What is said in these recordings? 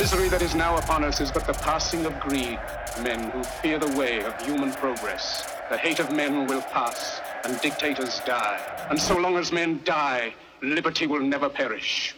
misery that is now upon us is but the passing of greed. Men who fear the way of human progress. The hate of men will pass, and dictators die. And so long as men die, liberty will never perish.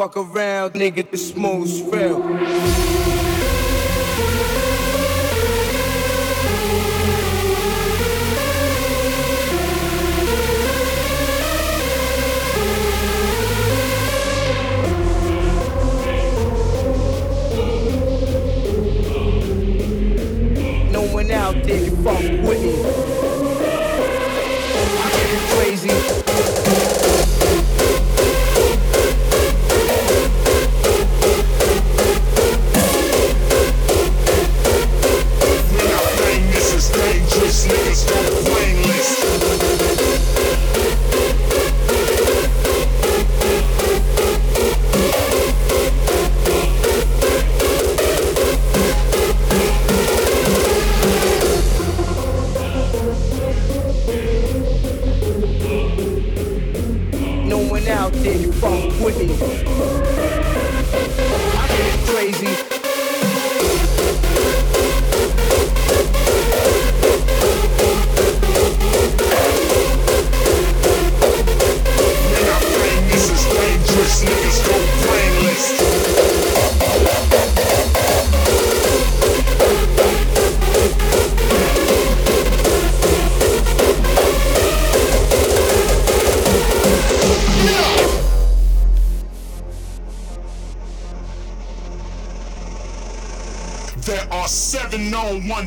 Fuck around, nigga, the smooth spell. No one out there can fuck with me.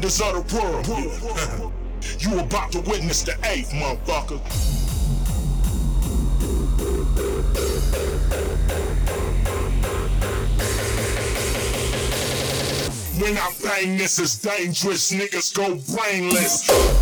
Wonders of the world. you about to witness the eighth, motherfucker. When I bang this is dangerous, niggas go brainless.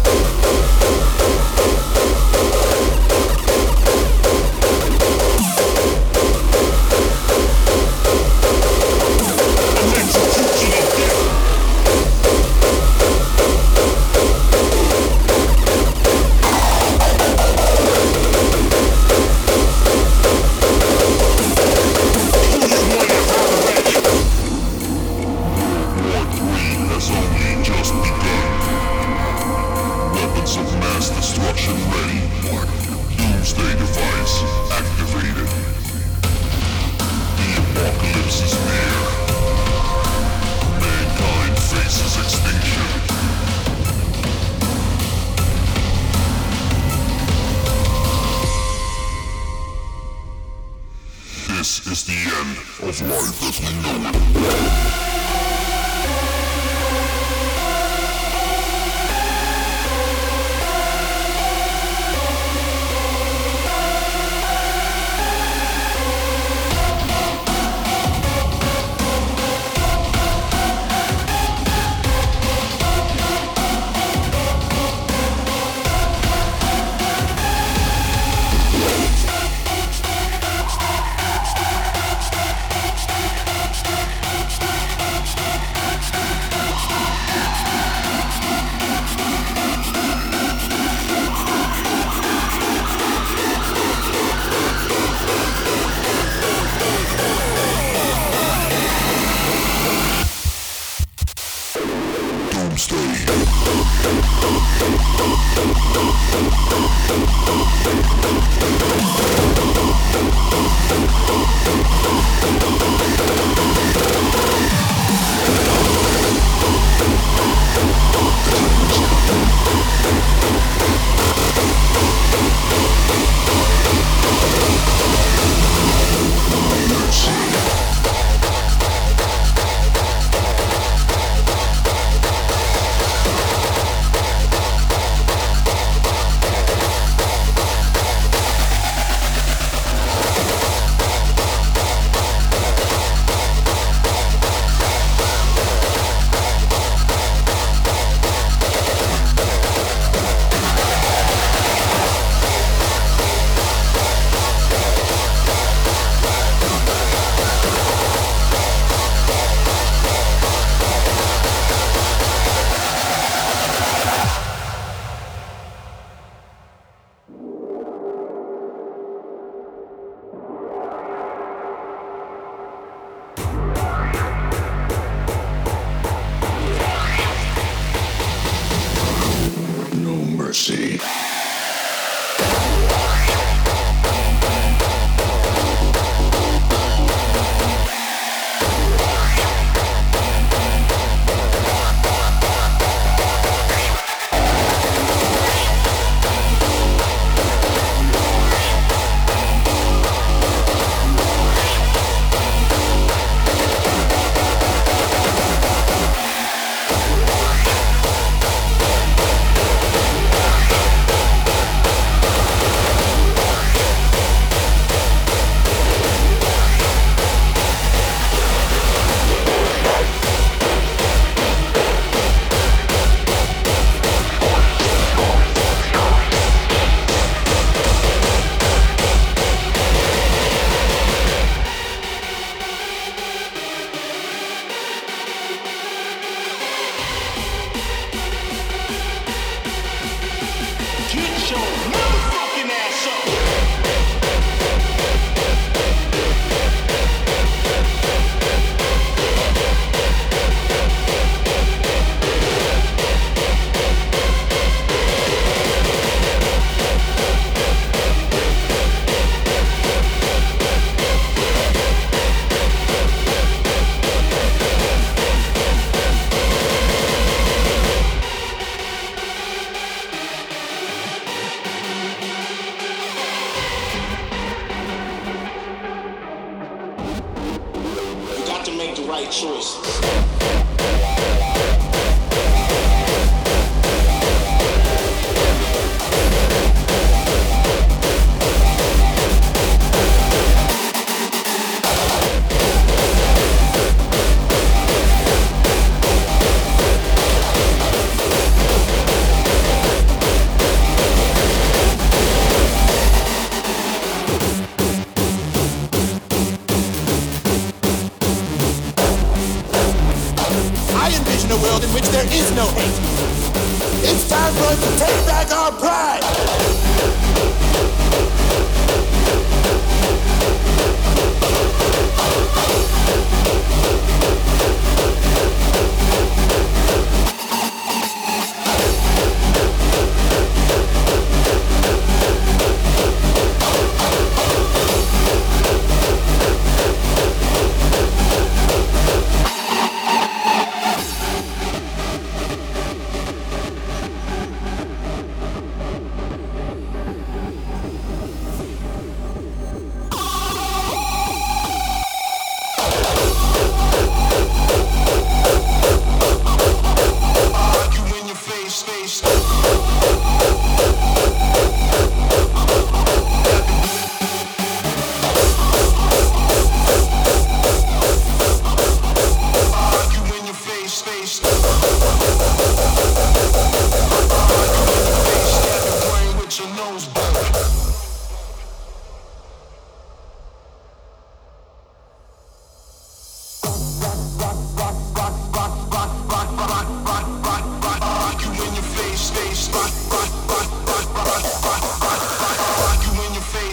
Thank you.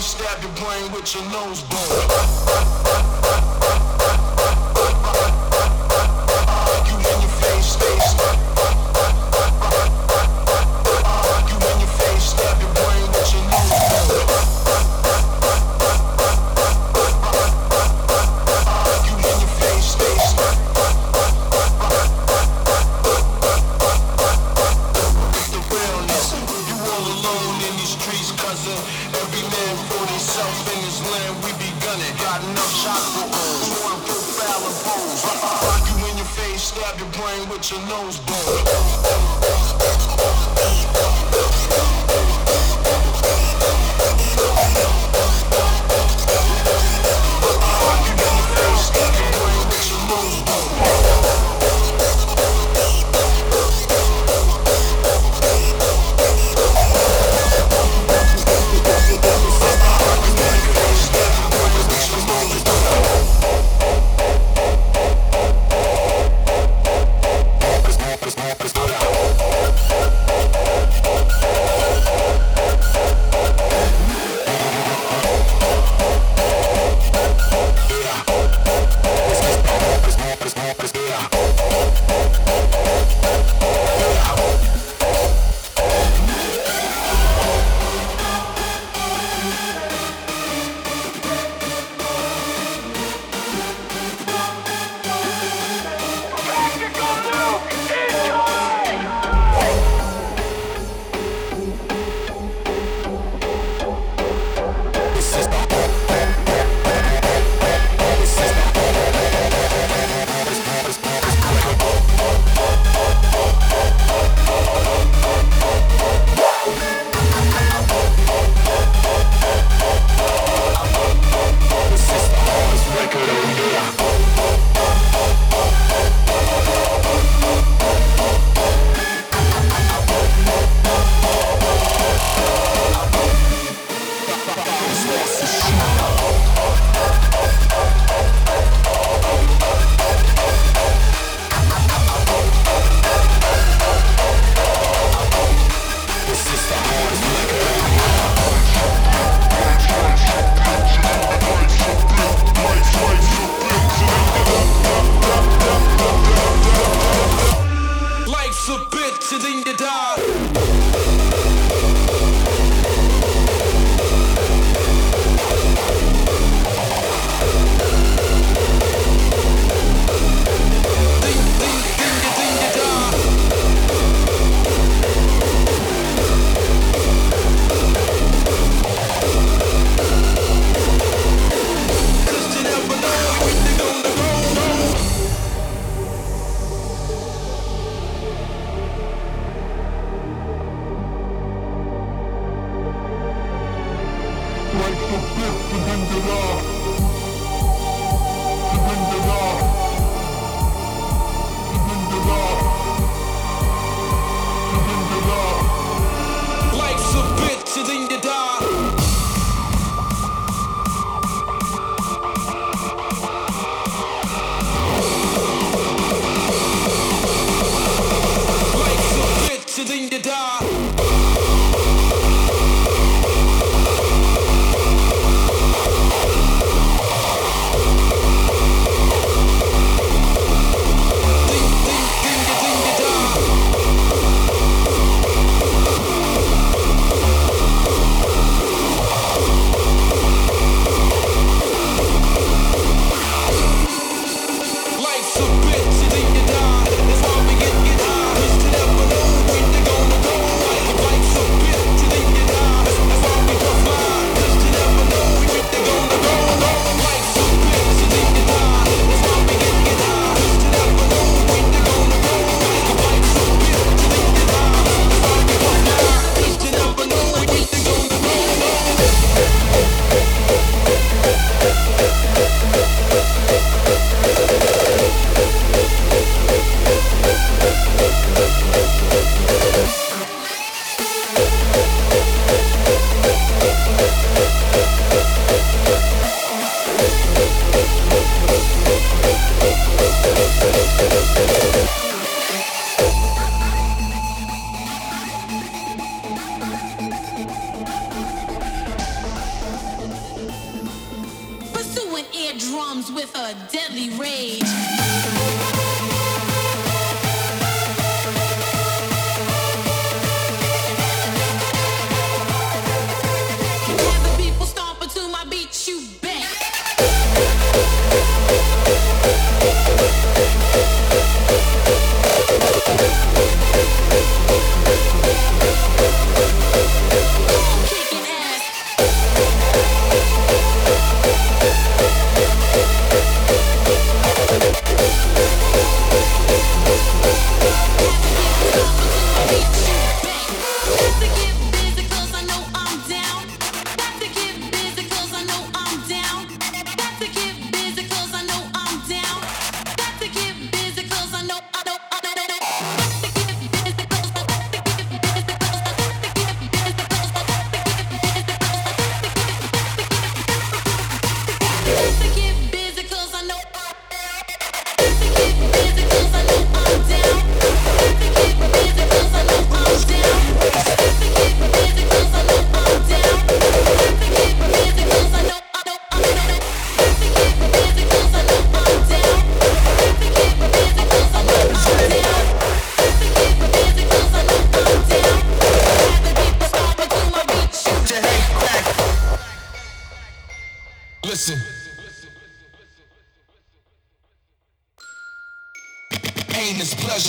Stab your brain with your nose bone.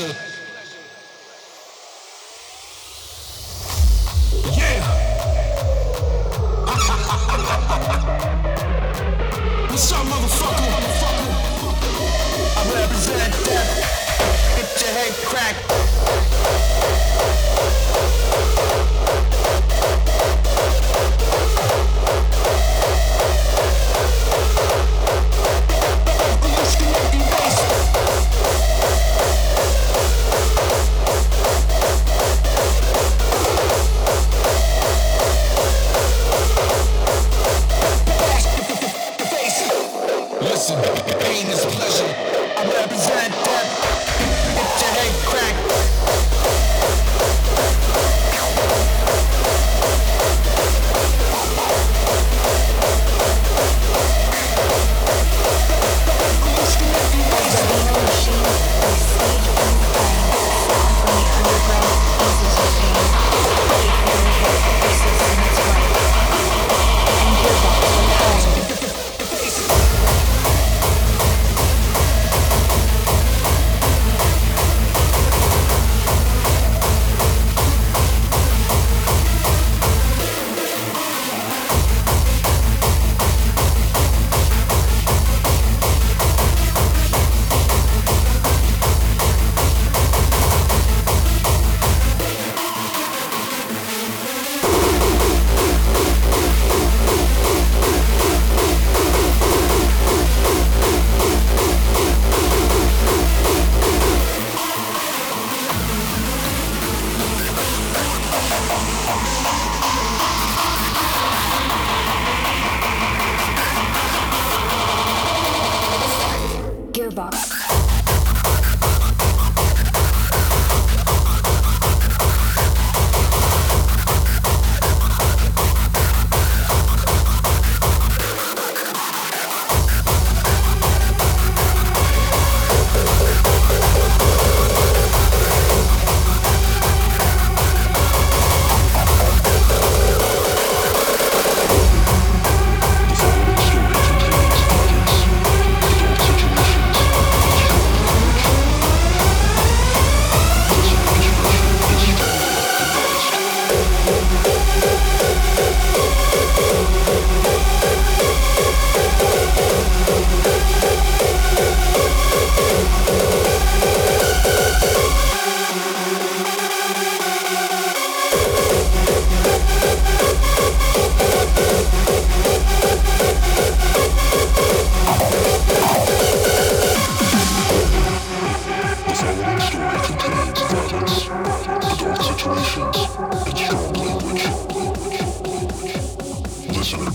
Is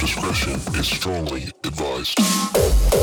discretion is strongly advised.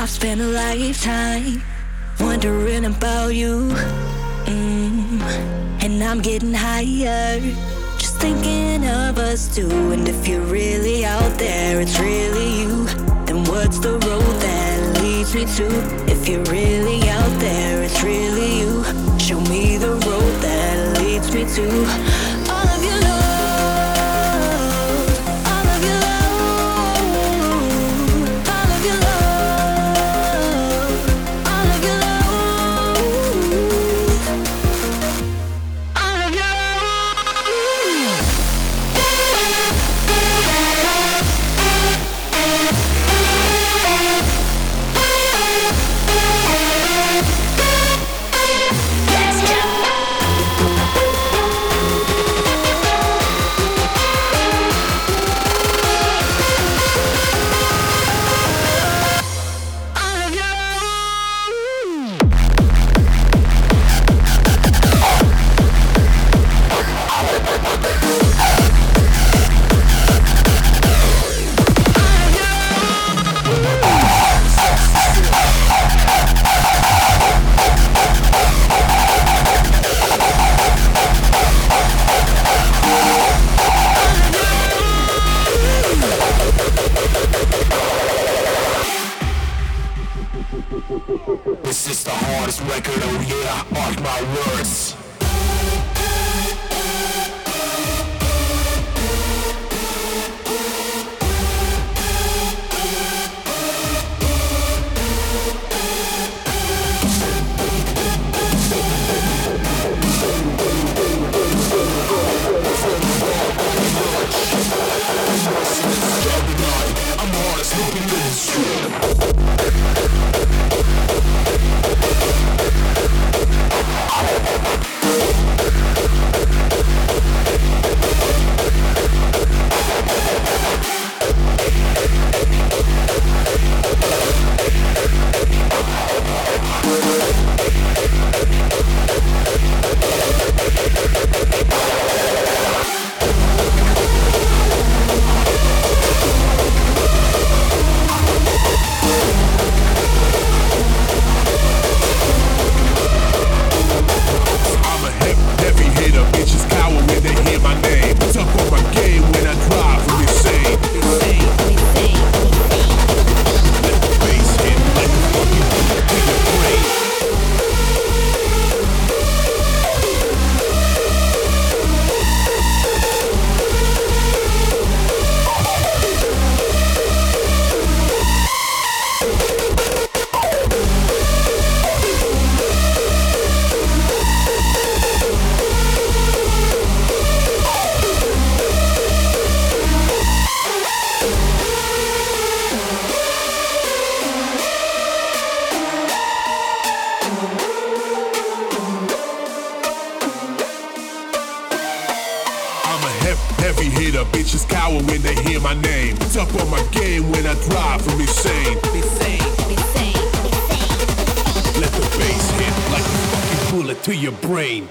I've spent a lifetime wondering about you. Mm. And I'm getting higher. Just thinking of us two. And if you're really out there, it's really you. Then what's the road that leads me to? If you're really out there, it's really you. Show me the road that leads me to this record, oh yeah, mark my words. insane when I drive. I'm Insane. Let the bass hit like a fucking bullet to your brain.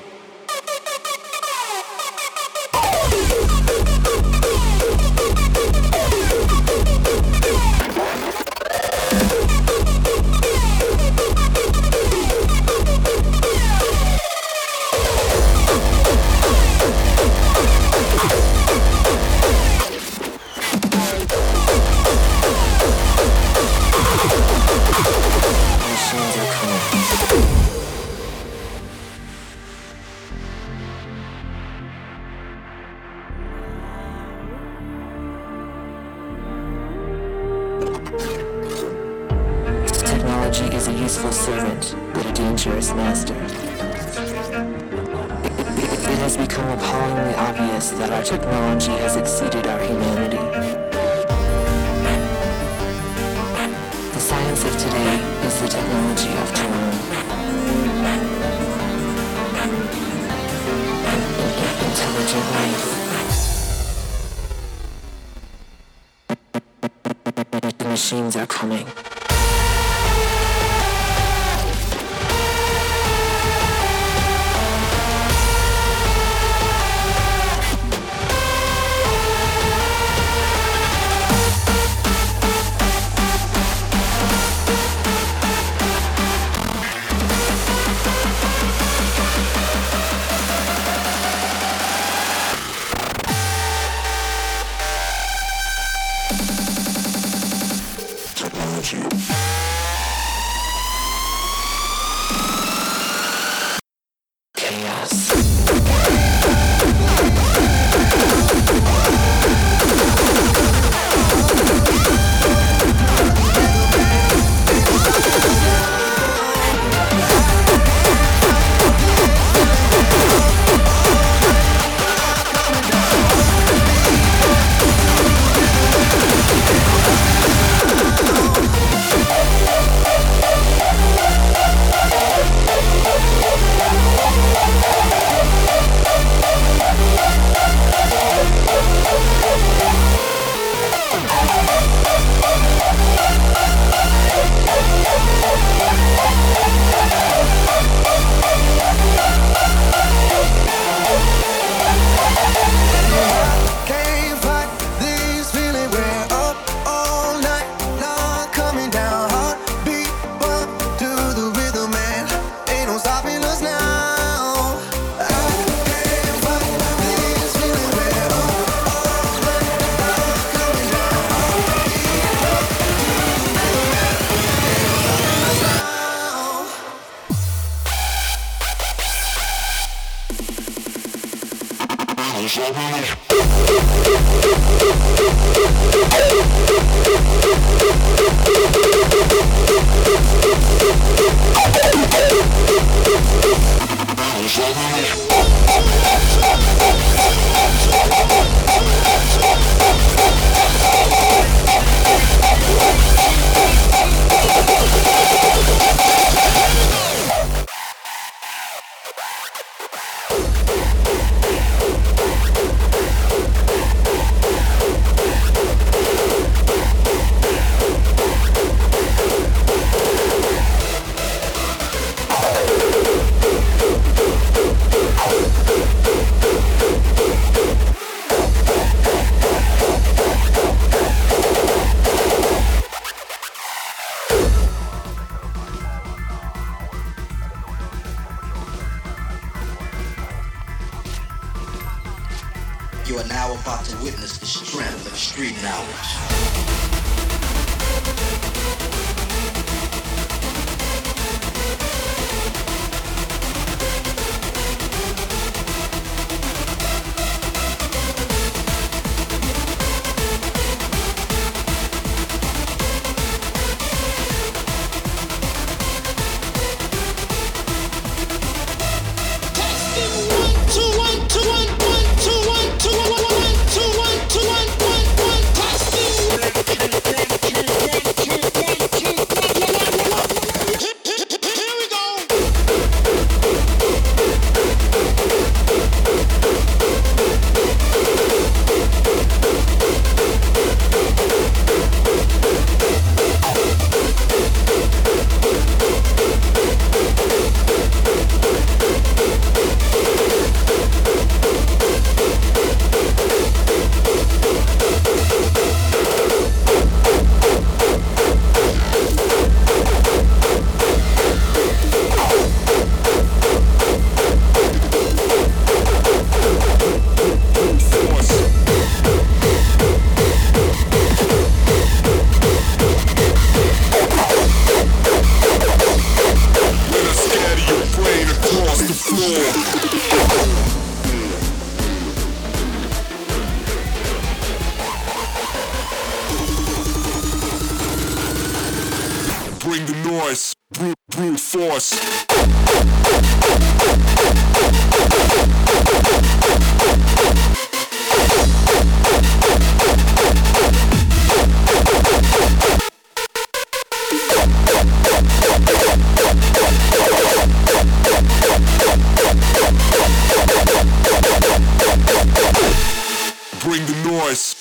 Noise.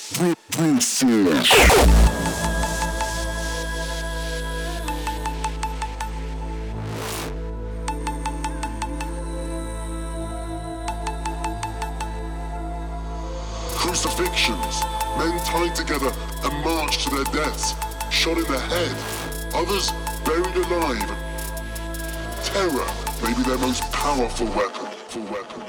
Crucifixions, men tied together and marched to their deaths, shot in the head, others buried alive. Terror may be their most powerful weapon.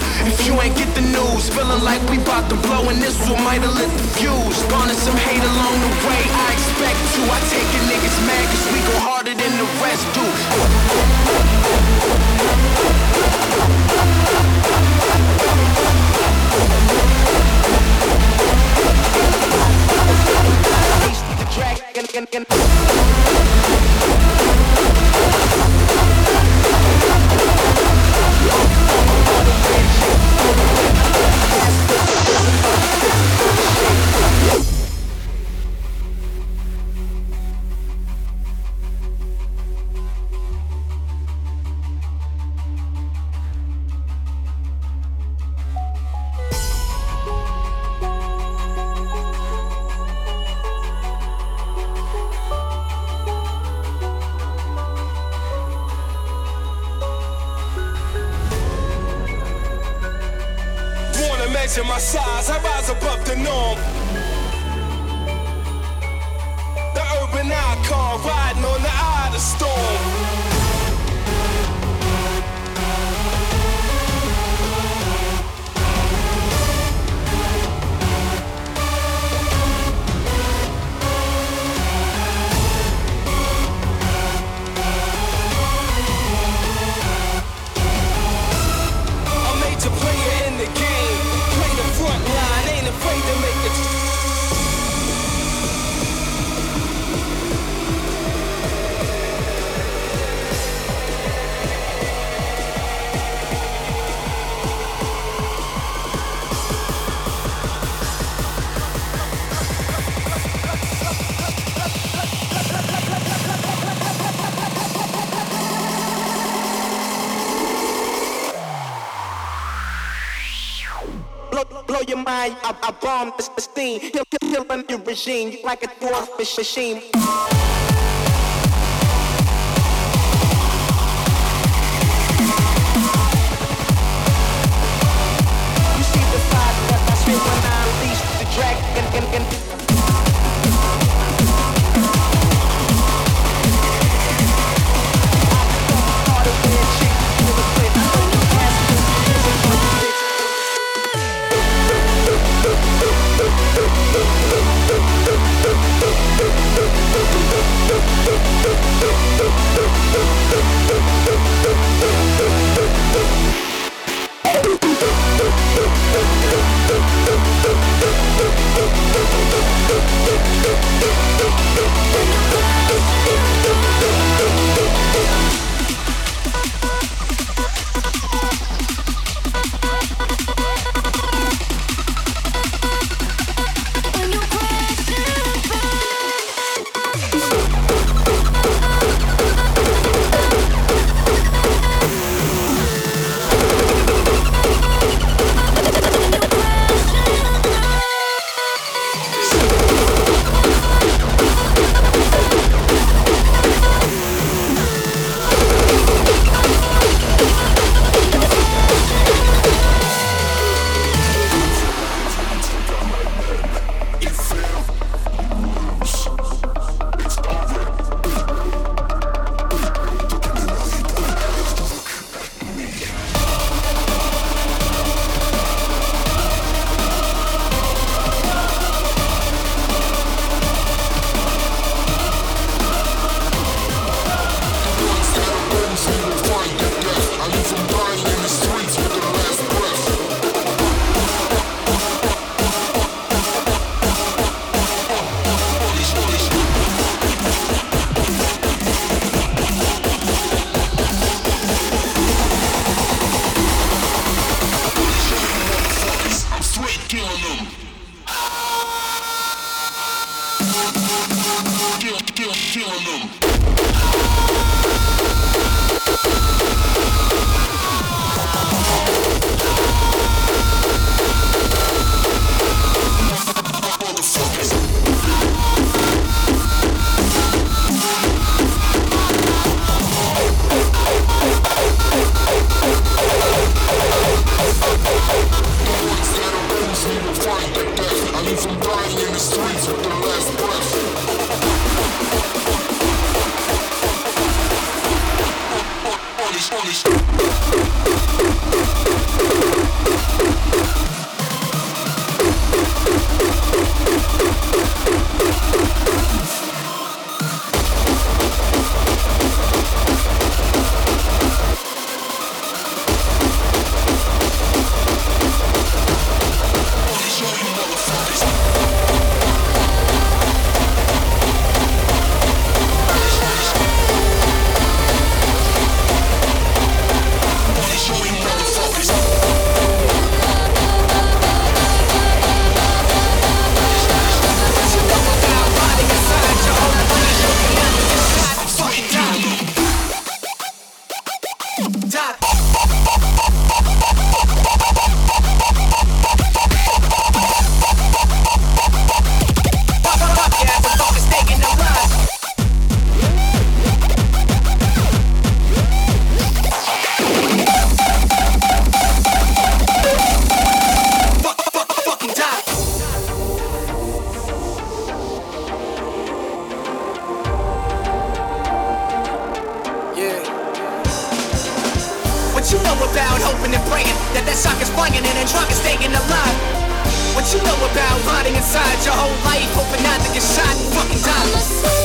If you ain't get the news, feeling like we bout to blow, and this one might have lit the fuse. Spawning some hate along the way, I expect to. I take a niggas mad, cause we go harder than the rest do. Dragon, bomb esteem. You're killing your regime like a dwarf machine. inside your whole life, hoping not to get shot and fucking die.